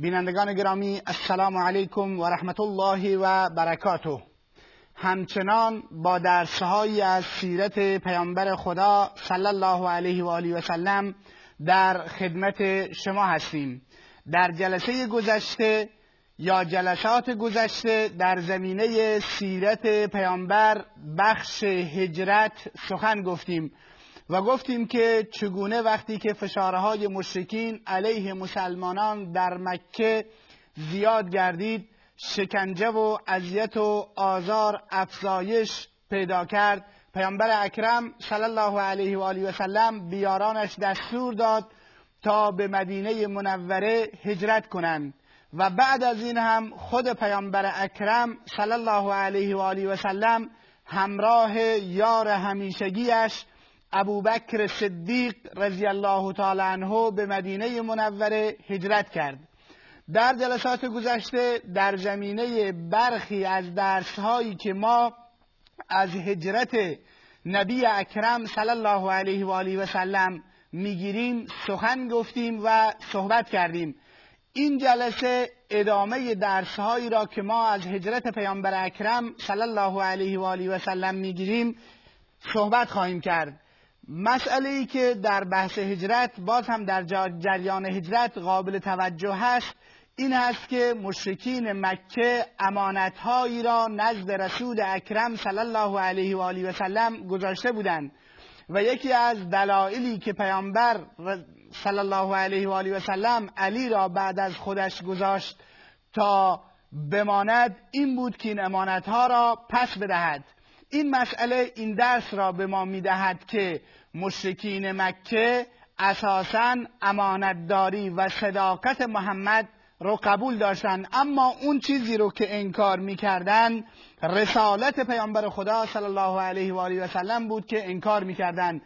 بینندگان گرامی السلام علیکم و رحمت الله و برکاته. همچنان با درسهایی از سیرت پیامبر خدا صلی الله علیه و آله و سلم در خدمت شما هستیم. در جلسه گذشته یا جلسات گذشته در زمینه سیرت پیامبر بخش هجرت سخن گفتیم. و گفتیم که چگونه وقتی که فشارهای مشرکین علیه مسلمانان در مکه زیاد گردید شکنجه و اذیت و آزار افزایش پیدا کرد. پیامبر اکرم صلی الله علیه و آله و سلم بیارانش دستور داد تا به مدینه منوره هجرت کنند. و بعد از این هم خود پیامبر اکرم صلی الله علیه و آله و سلم همراه یار همیشگیش ابوبکر صدیق رضی الله تعالی عنه به مدینه منوره هجرت کرد. در جلسات گذشته در زمینه برخی از درسهایی که ما از هجرت نبی اکرم صلی الله علیه و آله و سلم می‌گیریم سخن گفتیم و صحبت کردیم. این جلسه ادامه درسهایی را که ما از هجرت پیامبر اکرم صلی الله علیه و آله و سلم می‌گیریم صحبت خواهیم کرد. مسئله ای که در بحث هجرت باز هم در جریان هجرت قابل توجه هست این است که مشرکین مکه امانتهایی را نزد رسول اکرم صلی الله علیه و آله و سلم گذاشته بودند و یکی از دلایلی که پیامبر صلی الله علیه و آله و سلم علی را بعد از خودش گذاشت تا بماند این بود که این امانتها را پس بدهد. این مسئله این درس را به ما می‌دهد که مشرکین مکه اساسا امانتداری و صداقت محمد رو قبول داشتند. اما اون چیزی رو که انکار می‌کردن رسالت پیامبر خدا صلی الله علیه و آله و سلم بود که انکار می‌کردن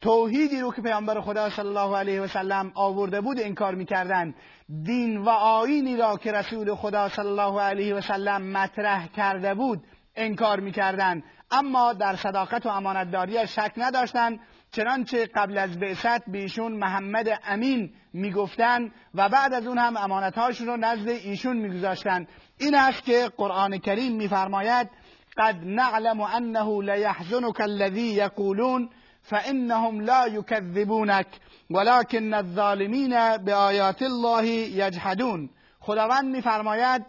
توحیدی رو که پیامبر خدا صلی الله علیه و سلم آورده بود انکار می‌کردن دین و آینی را که رسول خدا صلی الله علیه و سلم مطرح کرده بود انکار می‌کردند اما در صداقت و امانتداری شک نداشتند چنانچه قبل از بعثت به ایشون محمد امین می‌گفتند و بعد از اون هم امانتهاشون رو نزد ایشون میگذاشتند این است که قرآن کریم میفرماید قد نعلم انه لیحزنك الذی یقولون فانهم لا یکذبونک ولكن الظالمین بآیات الله یجحدون. خداوند میفرماید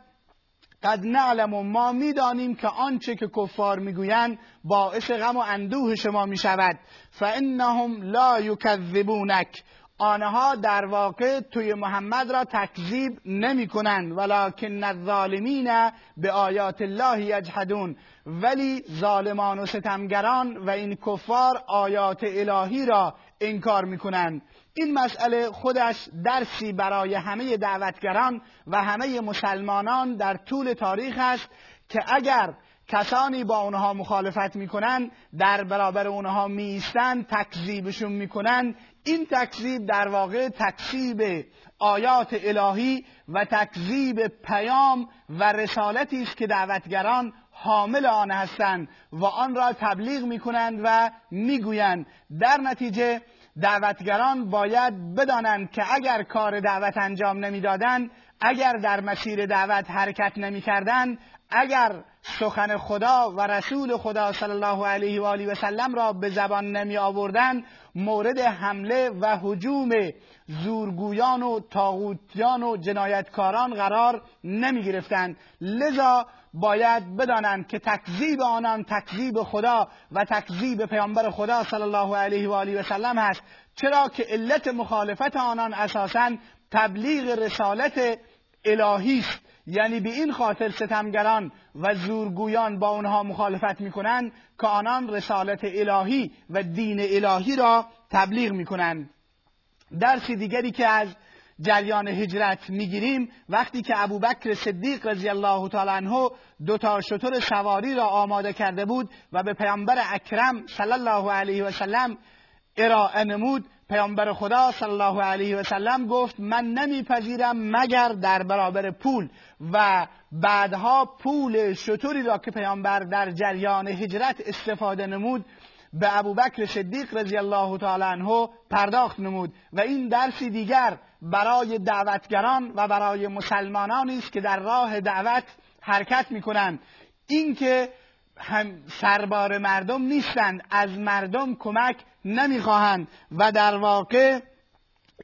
قد نعلم ما می‌دانیم که آنچه که کفار می‌گویند باعث غم و اندوه شما می‌شود. فانهم لا یکذبونک. آنها در واقع توی محمد را تکذیب نمی کنند ولکن الظالمین به آیات الله یجحدون. ولی ظالمان و ستمگران و این کفار آیات الهی را انکار می کنند این مسئله خودش درسی برای همه دعوتگران و همه مسلمانان در طول تاریخ است که اگر کسانی با اونها مخالفت می‌کنن در برابر اونها میستن تکذیبشون می‌کنن. این تکذیب در واقع تکذیب آیات الهی و تکذیب پیام و رسالتی است که دعوتگران حامل آن هستند و آن را تبلیغ می‌کنند و می‌گویند. در نتیجه دعوتگران باید بدانند که اگر کار دعوت انجام نمی‌دادند اگر در مسیر دعوت حرکت نمی‌کردند اگر سخن خدا و رسول خدا صلی الله علیه و آله و سلم را به زبان نمی آوردن مورد حمله و حجوم زورگویان و تاغوتیان و جنایتکاران قرار نمی گرفتند لذا باید بدانند که تکذیب آنان تکذیب خدا و تکذیب پیامبر خدا صلی الله علیه و آله و سلم هست. چرا که علت مخالفت آنان اساسا تبلیغ رسالت الهی است. یعنی به این خاطر ستمگران و زورگویان با اونها مخالفت می‌کنند که آنان رسالت الهی و دین الهی را تبلیغ می‌کنند. درسی دیگری که از جریان هجرت می‌گیریم وقتی که ابوبکر صدیق رضی الله تعالی عنه دو تا شتر سواری را آماده کرده بود و به پیامبر اکرم صلی الله علیه و سلم ارائه نمود پیامبر خدا صلی الله علیه و سلم گفت من نمیپذیرم مگر در برابر پول. و بعدها پول شطوری را که پیامبر در جریان هجرت استفاده نمود به ابوبکر صدیق رضی الله تعالی عنه پرداخت نمود. و این درسی دیگر برای دعوتگران و برای مسلمانانی است که در راه دعوت حرکت می‌کنند. اینکه هم سربار مردم نیستند. از مردم کمک نمی‌خواهند. و در واقع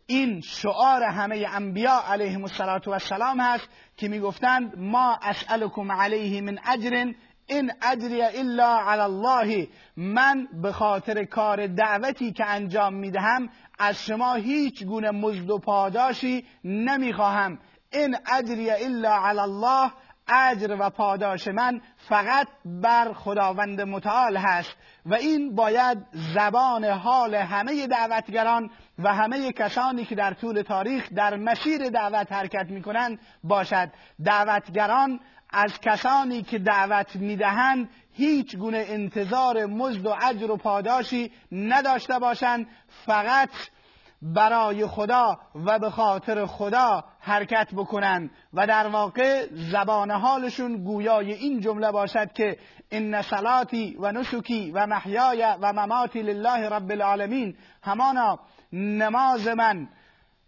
این شعار همه انبیا علیهم السلام هست که می‌گفتند ما اسألكم علیه من اجر این اجری الا علی الله. من به خاطر کار دعوتی که انجام می‌دهم از شما هیچ گونه مزد و پاداشی نمی‌خواهم. این اجری الا علی الله. اجر و پاداش من فقط بر خداوند متعال هست و این باید زبان حال همه دعوتگران و همه کسانی که در طول تاریخ در مسیر دعوت حرکت می کنند باشد. دعوتگران از کسانی که دعوت می‌دهند هیچ گونه انتظار مزد و اجر و پاداشی نداشته باشند. فقط برای خدا و به خاطر خدا حرکت بکنند و در واقع زبان حالشون گویای این جمله باشد که ان صلاتی و نسکی و محیای و مماتی لله رب العالمین همانا نماز من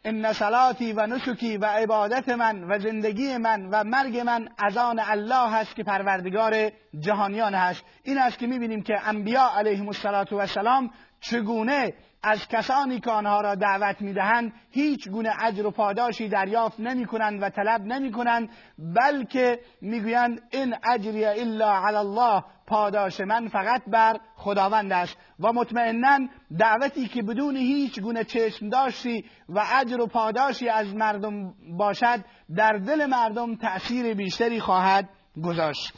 ان صلاتی و نسکی و عبادت من و زندگی من و مرگ من از آن الله هست که پروردگار جهانیان هست. این است که می‌بینیم که انبیا علیهم السلام چگونه از کسانی که آنها را دعوت می‌دهند هیچ گونه اجر و پاداشی دریافت نمی کنند و طلب نمی کنند بلکه می‌گویند این اجری الا علی الله پاداش من فقط بر خداوند است. و مطمئنا دعوتی که بدون هیچ گونه چشم داشتی و اجر و پاداشی از مردم باشد در دل مردم تأثیر بیشتری خواهد گذاشت.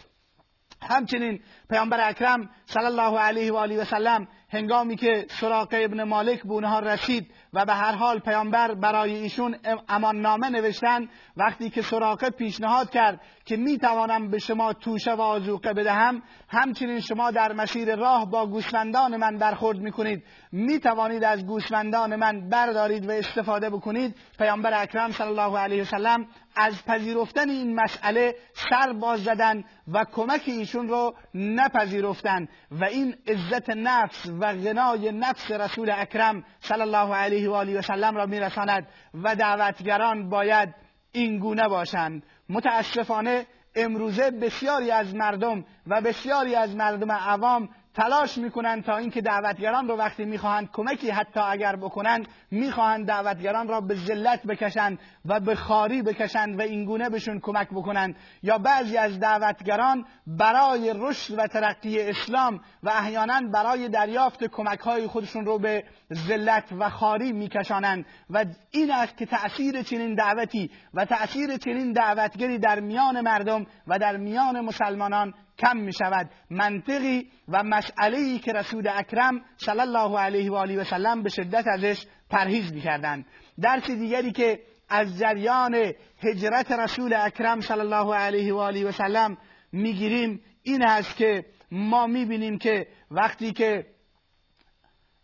همچنین پیامبر اکرم صلی الله علیه و آله و سلم هنگامی که سراقه ابن مالک به اونها رسید و به هر حال پیامبر برای ایشون امان نامه نوشتن. وقتی که سراقه پیشنهاد کرد که می توانم به شما توشه و آزوقه بدهم همچنین شما در مسیر راه با گوسفندان من برخورد می کنید می توانید از گوسفندان من بردارید و استفاده بکنید. پیامبر اکرم صلی الله علیه وسلم از پذیرفتن این مسئله سر باز زدن و کمک ایشون رو نپذیرفتن. و این عزت نفس و غنای نفس رسول اکرم صلی الله علیه و آله و سلم را میرساند و دعوتگران باید این گونه باشند. متاسفانه امروزه بسیاری از مردم و بسیاری از مردم عوام تلاش می‌کنند تا اینکه دعوتگران رو وقتی می‌خواهند کمکی حتی اگر بکنند می‌خواهند دعوتگران را به ذلت بکشند و به خاری بکشند و اینگونه بهشون کمک بکنند. یا بعضی از دعوتگران برای رشد و ترقی اسلام و احیانا برای دریافت کمک های خودشون رو به ذلت و خاری میکشانند. و این است که تأثیر چنین دعوتی و تأثیر چنین دعوتگری در میان مردم و در میان مسلمانان کم می شود منطقی و مسئله که رسول اکرم صلی الله علیه و آله و سلم به شدت ازش پرهیز می‌کردند. درس دیگری که از جریان هجرت رسول اکرم صلی الله علیه و آله و سلم می‌گیریم این است که ما می‌بینیم که وقتی که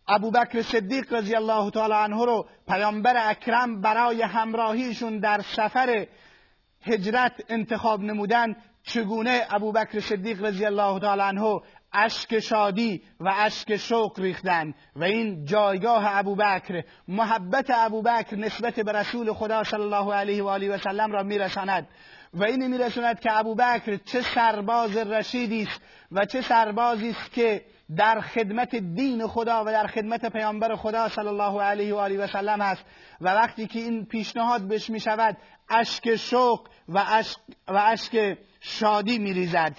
ابوبکر صدیق رضی الله تعالی عنه رو پیامبر اکرم برای همراهیشون در سفر هجرت انتخاب نمودن چگونه ابوبکر صدیق رضی الله تعالی عنه اشک شادی و اشک شوق ریختن؟ و این جایگاه ابوبکر محبت ابوبکر نسبت به رسول خدا صلی الله علیه و آله و سلم را میرساند. و این میرساند که ابوبکر چه سرباز رشیدی است و چه سربازی است که در خدمت دین خدا و در خدمت پیامبر خدا صلی الله علیه و آله و سلم است. و وقتی که این پیشنهاد بهش می شود اشک شوق و اشک, و اشک شادی می ریزد.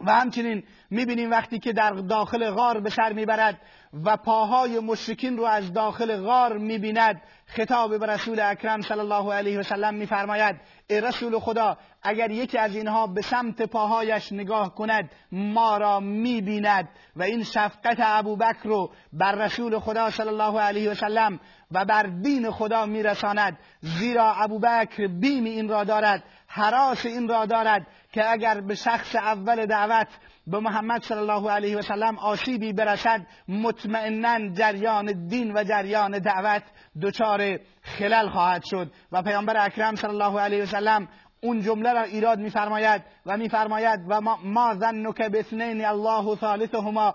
و همچنین می‌بینیم وقتی که در داخل غار به سر می‌برد و پاهای مشرکین رو از داخل غار می‌بیند. خطاب به رسول اکرم صلی الله علیه و سلم میفرماید ای رسول خدا اگر یکی از اینها به سمت پاهایش نگاه کند ما را می‌بیند. و این شفقت ابوبکر رو بر رسول خدا صلی الله علیه و سلم و بر دین خدا میرساند. زیرا ابوبکر بیم این را دارد حراس این را دارد که اگر به شخص اول دعوت به محمد صلی الله علیه و سلم آسیبی برسد مطمئنا جریان دین و جریان دعوت دچار خلل خواهد شد. و پیامبر اکرم صلی الله علیه و سلم اون جمله را ایراد میفرماید و میفرماید و ما ظنک باثنین الله ثالثهما.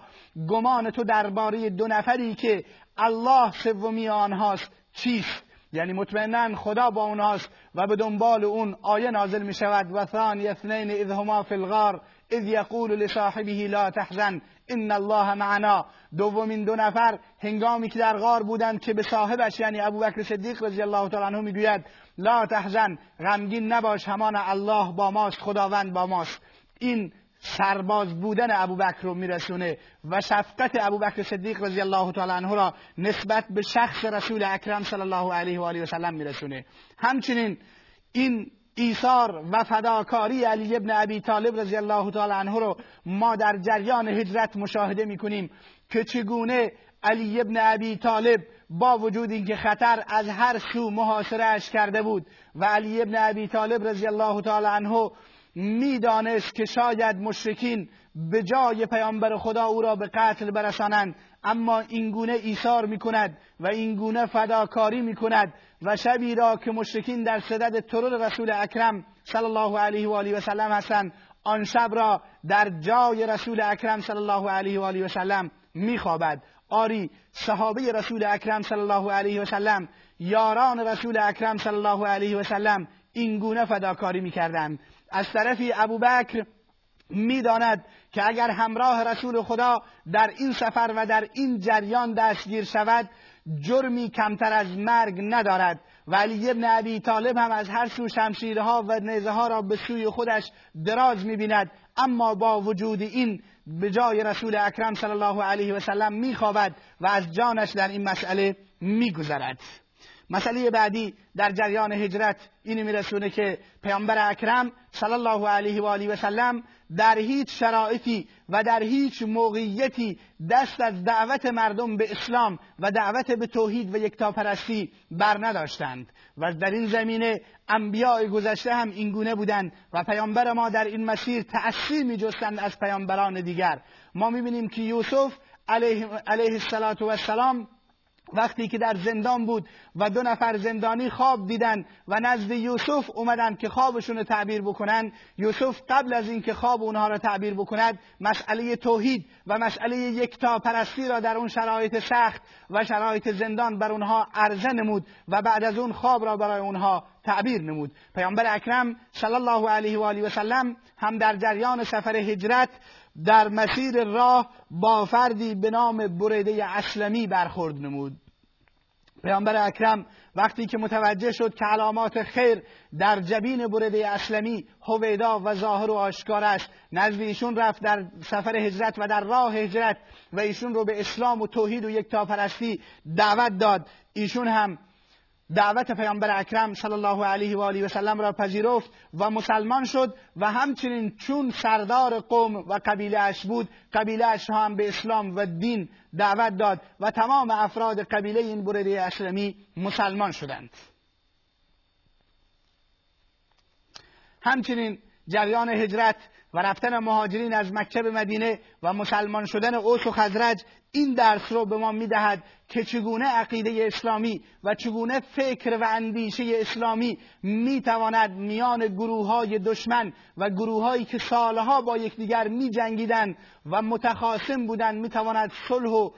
گمان تو درباره دو نفری که الله سومی آنهاست چیست؟ یعنی مطمئنا خدا با اونهاست و به دنبال اون آیه نازل می شود و ثانی اثنین اذ هما فی الغار اذ یقول لصاحبه لا تحزن ان الله معنا. دومین دو نفر هنگامی که در غار بودند که به صاحبش یعنی ابوبکر صدیق رضی الله تعالی عنه می‌گوید لا تحزن غمگین نباش همان الله با ماست خداوند با ماست. این سرباز بودن ابوبکر رو میرسونه و شفقت ابوبکر صدیق رضی الله تعالی عنه را نسبت به شخص رسول اکرم صلی الله علیه و آله و سلم میرسونه. همچنین این ایثار و فداکاری علی ابن ابی طالب رضی الله تعالی عنه رو ما در جریان هجرت مشاهده می‌کنیم که چگونه علی ابن ابی طالب با وجود اینکه خطر از هر سو محاصره اش کرده بود و علی ابن ابی طالب رضی الله تعالی عنه می‌دانست که شاید مشرکین به جای پیامبر خدا او را به قتل برسانند اما اینگونه ایثار می‌کند و اینگونه فداکاری می‌کند و شبی را که مشرکین در صدد ترور رسول اکرم صلی الله علیه و آله و سلم هستند آن شب را در جای رسول اکرم صلی الله علیه و آله و سلم میخوابد. آری صحابه رسول اکرم صلی الله علیه و سلم یاران رسول اکرم صلی الله علیه و سلم اینگونه فداکاری می‌کردند. از طرفی ابوبکر می‌داند که اگر همراه رسول خدا در این سفر و در این جریان دستگیر شود جرمی کمتر از مرگ ندارد. و علی ابن ابی طالب هم از هر سو شمشیرها و نیزه ها را به سوی خودش دراز می‌بیند. اما با وجود این به جای رسول اکرم صلی الله علیه و سلم میخوابد و از جانش در این مسئله میگذرد. مسئله بعدی در جریان هجرت اینو میرسونه که پیامبر اکرم صلی الله علیه و آله و سلم در هیچ شرایطی و در هیچ موقعیتی دست از دعوت مردم به اسلام و دعوت به توحید و یکتاپرستی بر نداشتند. و در این زمینه انبیاء گذشته هم اینگونه بودند و پیامبر ما در این مسیر تأثیر میجستند از پیامبران دیگر. ما می‌بینیم که یوسف علیه, علیه السلام وقتی که در زندان بود و دو نفر زندانی خواب دیدن و نزد یوسف اومدن که خوابشون رو تعبیر بکنن یوسف قبل از اینکه خواب اونها را تعبیر بکند مسئله توحید و مسئله یکتا پرستی را در اون شرایط سخت و شرایط زندان بر اونها عرضه نمود و بعد از اون خواب را برای اونها تعبیر نمود. پیامبر اکرم صلی الله علیه و آله و سلم هم در جریان سفر هجرت در مسیر راه با فردی به نام بریده اسلمی برخورد نمود. پیامبر اکرم وقتی که متوجه شد که علامات خیر در جبین برده اسلمی هویدا و ظاهر و آشکار است نزد ایشون رفت در سفر هجرت و در راه هجرت و ایشون رو به اسلام و توحید و یکتاپرستی دعوت داد. ایشون هم دعوت پیامبر اکرم صلی الله علیه و آله و سلم را پذیرفت و مسلمان شد و همچنین چون سردار قوم و قبیله اش بود قبیله اش هم به اسلام و دین دعوت داد و تمام افراد قبیله این برده اسلامی مسلمان شدند. همچنین جریان هجرت و رفتن مهاجرین از مکه به مدینه و مسلمان شدن اوس و خزرج این درس رو به ما می‌دهد که چگونه عقیده اسلامی و چگونه فکر و اندیشه اسلامی می‌تواند میان گروه های دشمن و گروه هایی که سالها با یکدیگر می جنگیدن و متخاصم بودند می‌تواند صلح و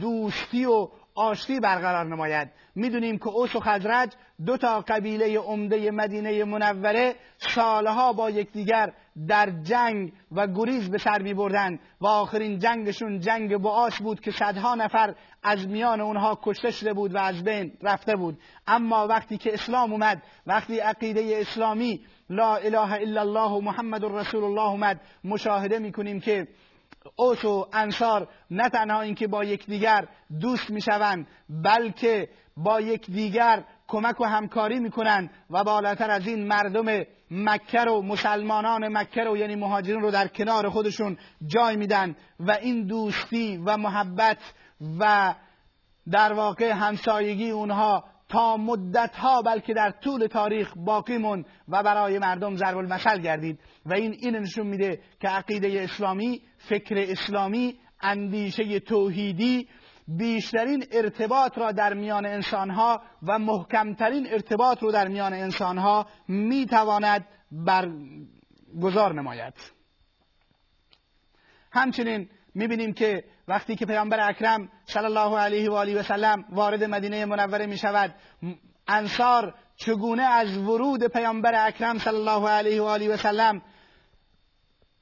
دوستی و آشتی برقرار نماید. می‌دونیم که اوس و خزرج دو تا قبیله عمده مدینه منوره سالها با یکدیگر در جنگ و گریز به سر می بردن و آخرین جنگشون جنگ بعاس بود که صدها نفر از میان اونها کشته شده بود و از بین رفته بود. اما وقتی که اسلام اومد وقتی عقیده اسلامی لا اله الا الله و محمد رسول الله اومد مشاهده می‌کنیم که اوس و انصار نه تنها اینکه با یکدیگر دوست می‌شوند بلکه با یکدیگر کمک و همکاری می‌کنند و بالاتر از این مردم مکه رو مسلمانان مکه رو یعنی مهاجرین رو در کنار خودشون جای میدن و این دوستی و محبت و در واقع همسایگی اونها تا مدت ها بلکه در طول تاریخ باقی مون و برای مردم ضرب المثل گردید. و این این نشون میده که عقیده اسلامی فکر اسلامی اندیشه توحیدی بیشترین ارتباط را در میان انسانها و محکمترین ارتباط رو در میان انسانها می‌تواند برگزار نماید. همچنین می‌بینیم که وقتی که پیامبر اکرم صلی الله علیه و آله و سلم وارد مدینه منوره می شود انصار چگونه از ورود پیامبر اکرم صلی الله علیه و آله و سلم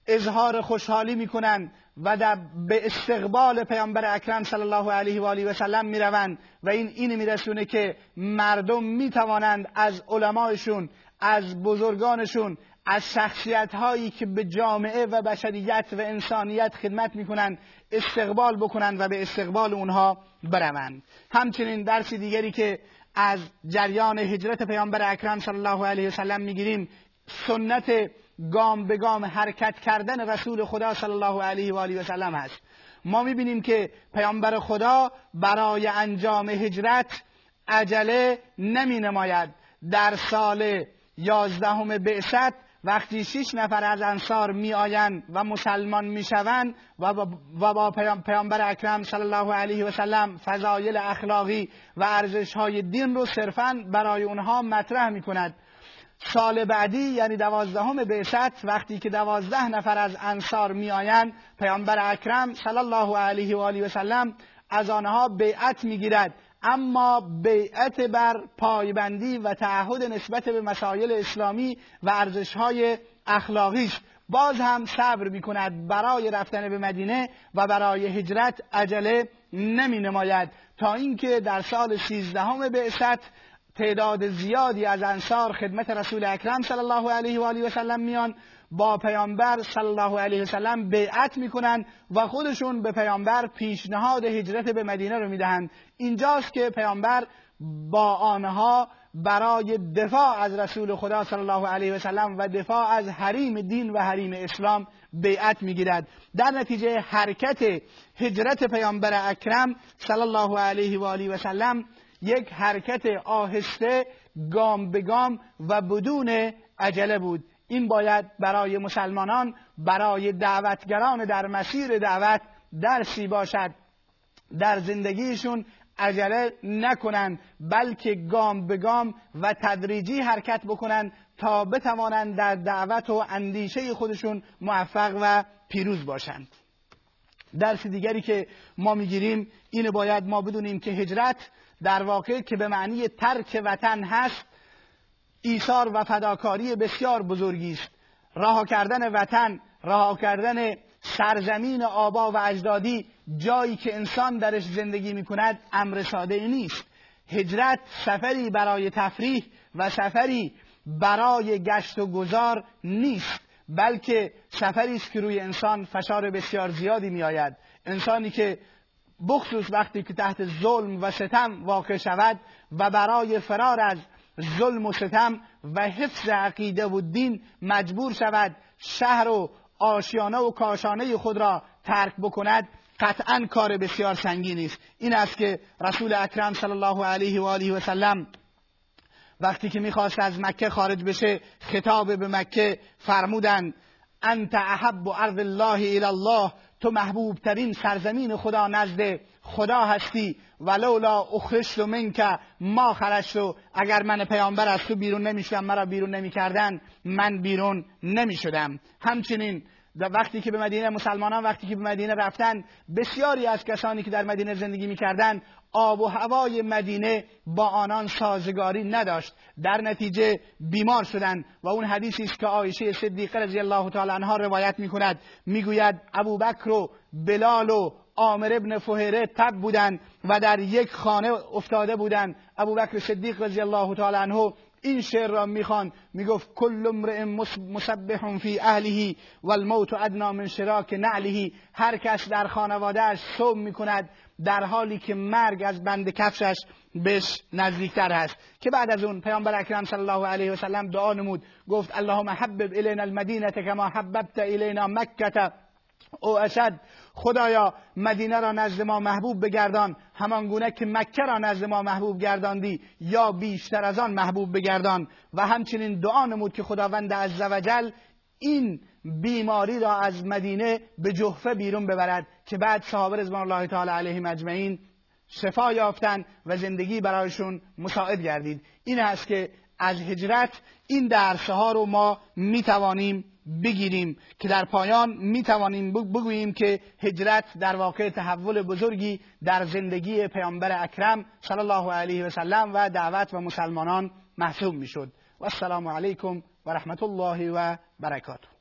اظهار خوشحالی می‌کنند و در به استقبال پیامبر اکرم صلی الله علیه و آله و سلم می‌روند و این این میرسونه که مردم می‌توانند از علمایشون از بزرگانشون از شخصیت هایی که به جامعه و بشریت و انسانیت خدمت می‌کنند استقبال بکنند و به استقبال اونها بروند. همچنین درس دیگری که از جریان هجرت پیامبر اکرم صلی الله علیه وسلم می‌گیریم سنت گام به گام حرکت کردن رسول خدا صلی الله علیه و آله و سلم هست. ما می‌بینیم که پیامبر خدا برای انجام هجرت عجله نمی نماید در سال یازدهم بعثت وقتی شش نفر از انصار می آیند و مسلمان می شوند و با پیامبر اکرم صلی الله علیه و سلم فضایل اخلاقی و ارزش های دین رو صرفا برای اونها مطرح می کند سال بعدی یعنی دوازدهم بعثت وقتی که دوازده نفر از انصار می آیند پیامبر اکرم صلی الله علیه و آله و سلم از آنها بیعت می‌گیرد. اما بیعت بر پایبندی و تعهد نسبت به مسائل اسلامی و ارزشهای اخلاقی است. باز هم صبر می کند برای رفتن به مدینه و برای هجرت عجله نمی نماید تا اینکه در سال سیزدهم بعثت تعداد زیادی از انصار خدمت رسول اکرم صلی الله علیه و آله و سلم میان با پیامبر صلی الله علیه و سلم بیعت می‌کنند و خودشون به پیامبر پیشنهاد هجرت به مدینه رو می‌دهند. اینجاست که پیامبر با آنها برای دفاع از رسول خدا صلی الله علیه و و دفاع از حریم دین و حریم اسلام بیعت می‌گیرد. در نتیجه حرکت هجرت پیامبر اکرم صلی الله علیه و آله و سلم یک حرکت آهسته گام به گام و بدون عجله بود. این باید برای مسلمانان برای دعوتگران در مسیر دعوت درسی باشد. در زندگیشون عجله نکنند بلکه گام به گام و تدریجی حرکت بکنند تا بتوانند در دعوت و اندیشه خودشون موفق و پیروز باشند. درس دیگری که ما می‌گیریم اینو باید ما بدونیم که هجرت در واقع که به معنی ترک وطن هست ایثار و فداکاری بسیار بزرگی است. رها کردن وطن رها کردن سرزمین آبا و اجدادی جایی که انسان درش زندگی می کند امر ساده نیست. هجرت سفری برای تفریح و سفری برای گشت و گذار نیست بلکه سفری است که روی انسان فشار بسیار زیادی می آید انسانی که بخصوص وقتی که تحت ظلم و ستم واقع شود و برای فرار از ظلم و ستم و حفظ عقیده و دین مجبور شود شهر و آشیانه و کاشانه خود را ترک بکند قطعا کار بسیار سنگینی است. این است که رسول اکرم صلی الله علیه و آله و سلم وقتی که می‌خواست از مکه خارج بشه خطاب به مکه فرمودند انت احب ارض الله الى الله تو محبوب ترین سرزمین خدا نزد خدا هستی ولولا اخرشت منک ما خرجت اگر من پیامبر از تو بیرون نمی‌شدم مرا بیرون نمی‌کردن من بیرون نمی‌شدم. همچنین وقتی که به مدینه مسلمانان وقتی که به مدینه رفتن بسیاری از کسانی که در مدینه زندگی می‌کردند آب و هوای مدینه با آنان سازگاری نداشت. در نتیجه بیمار شدند و اون حدیثی است که عایشه صدیقه رضی الله تعالی عنها روایت می‌کند. می‌گوید ابوبکر و بلال و عامر ابن فهره تب بودند و در یک خانه افتاده بودند ابوبکر صدیق رضی الله تعالی عنه این شعر را می‌خوان. می‌گفت کل امرئ مسبح فی اهله و الموت ادنا من شراک نعله هر کس در خانوادهش صوم می‌کند در حالی که مرگ از بند کفشش بهش نزدیکتر هست. که بعد از اون پیامبر اکرم صلی الله علیه و سلم دعا نمود. گفت اللهم حبب الینا المدینه کما حببت الینا مکه او اشد خدایا مدینه را نزد ما محبوب بگردان. همان گونه که مکه را نزد ما محبوب گرداندی یا بیشتر از آن محبوب بگردان. و همچنین دعا نمود که خداوند عزوجل این بیماری را از مدینه به جحفه بیرون ببرد که بعد صحابه رضوان الله تعالی علیهم اجمعین شفا یافتن و زندگی برایشون مساعد گردید. این است که از هجرت این درسه ها رو ما می‌توانیم بگیریم که در پایان می توانیم بگوییم که هجرت در واقع تحول بزرگی در زندگی پیامبر اکرم صلی الله علیه و سلم و دعوت و مسلمانان محسوب می شد و السلام علیکم و رحمت الله و برکاته.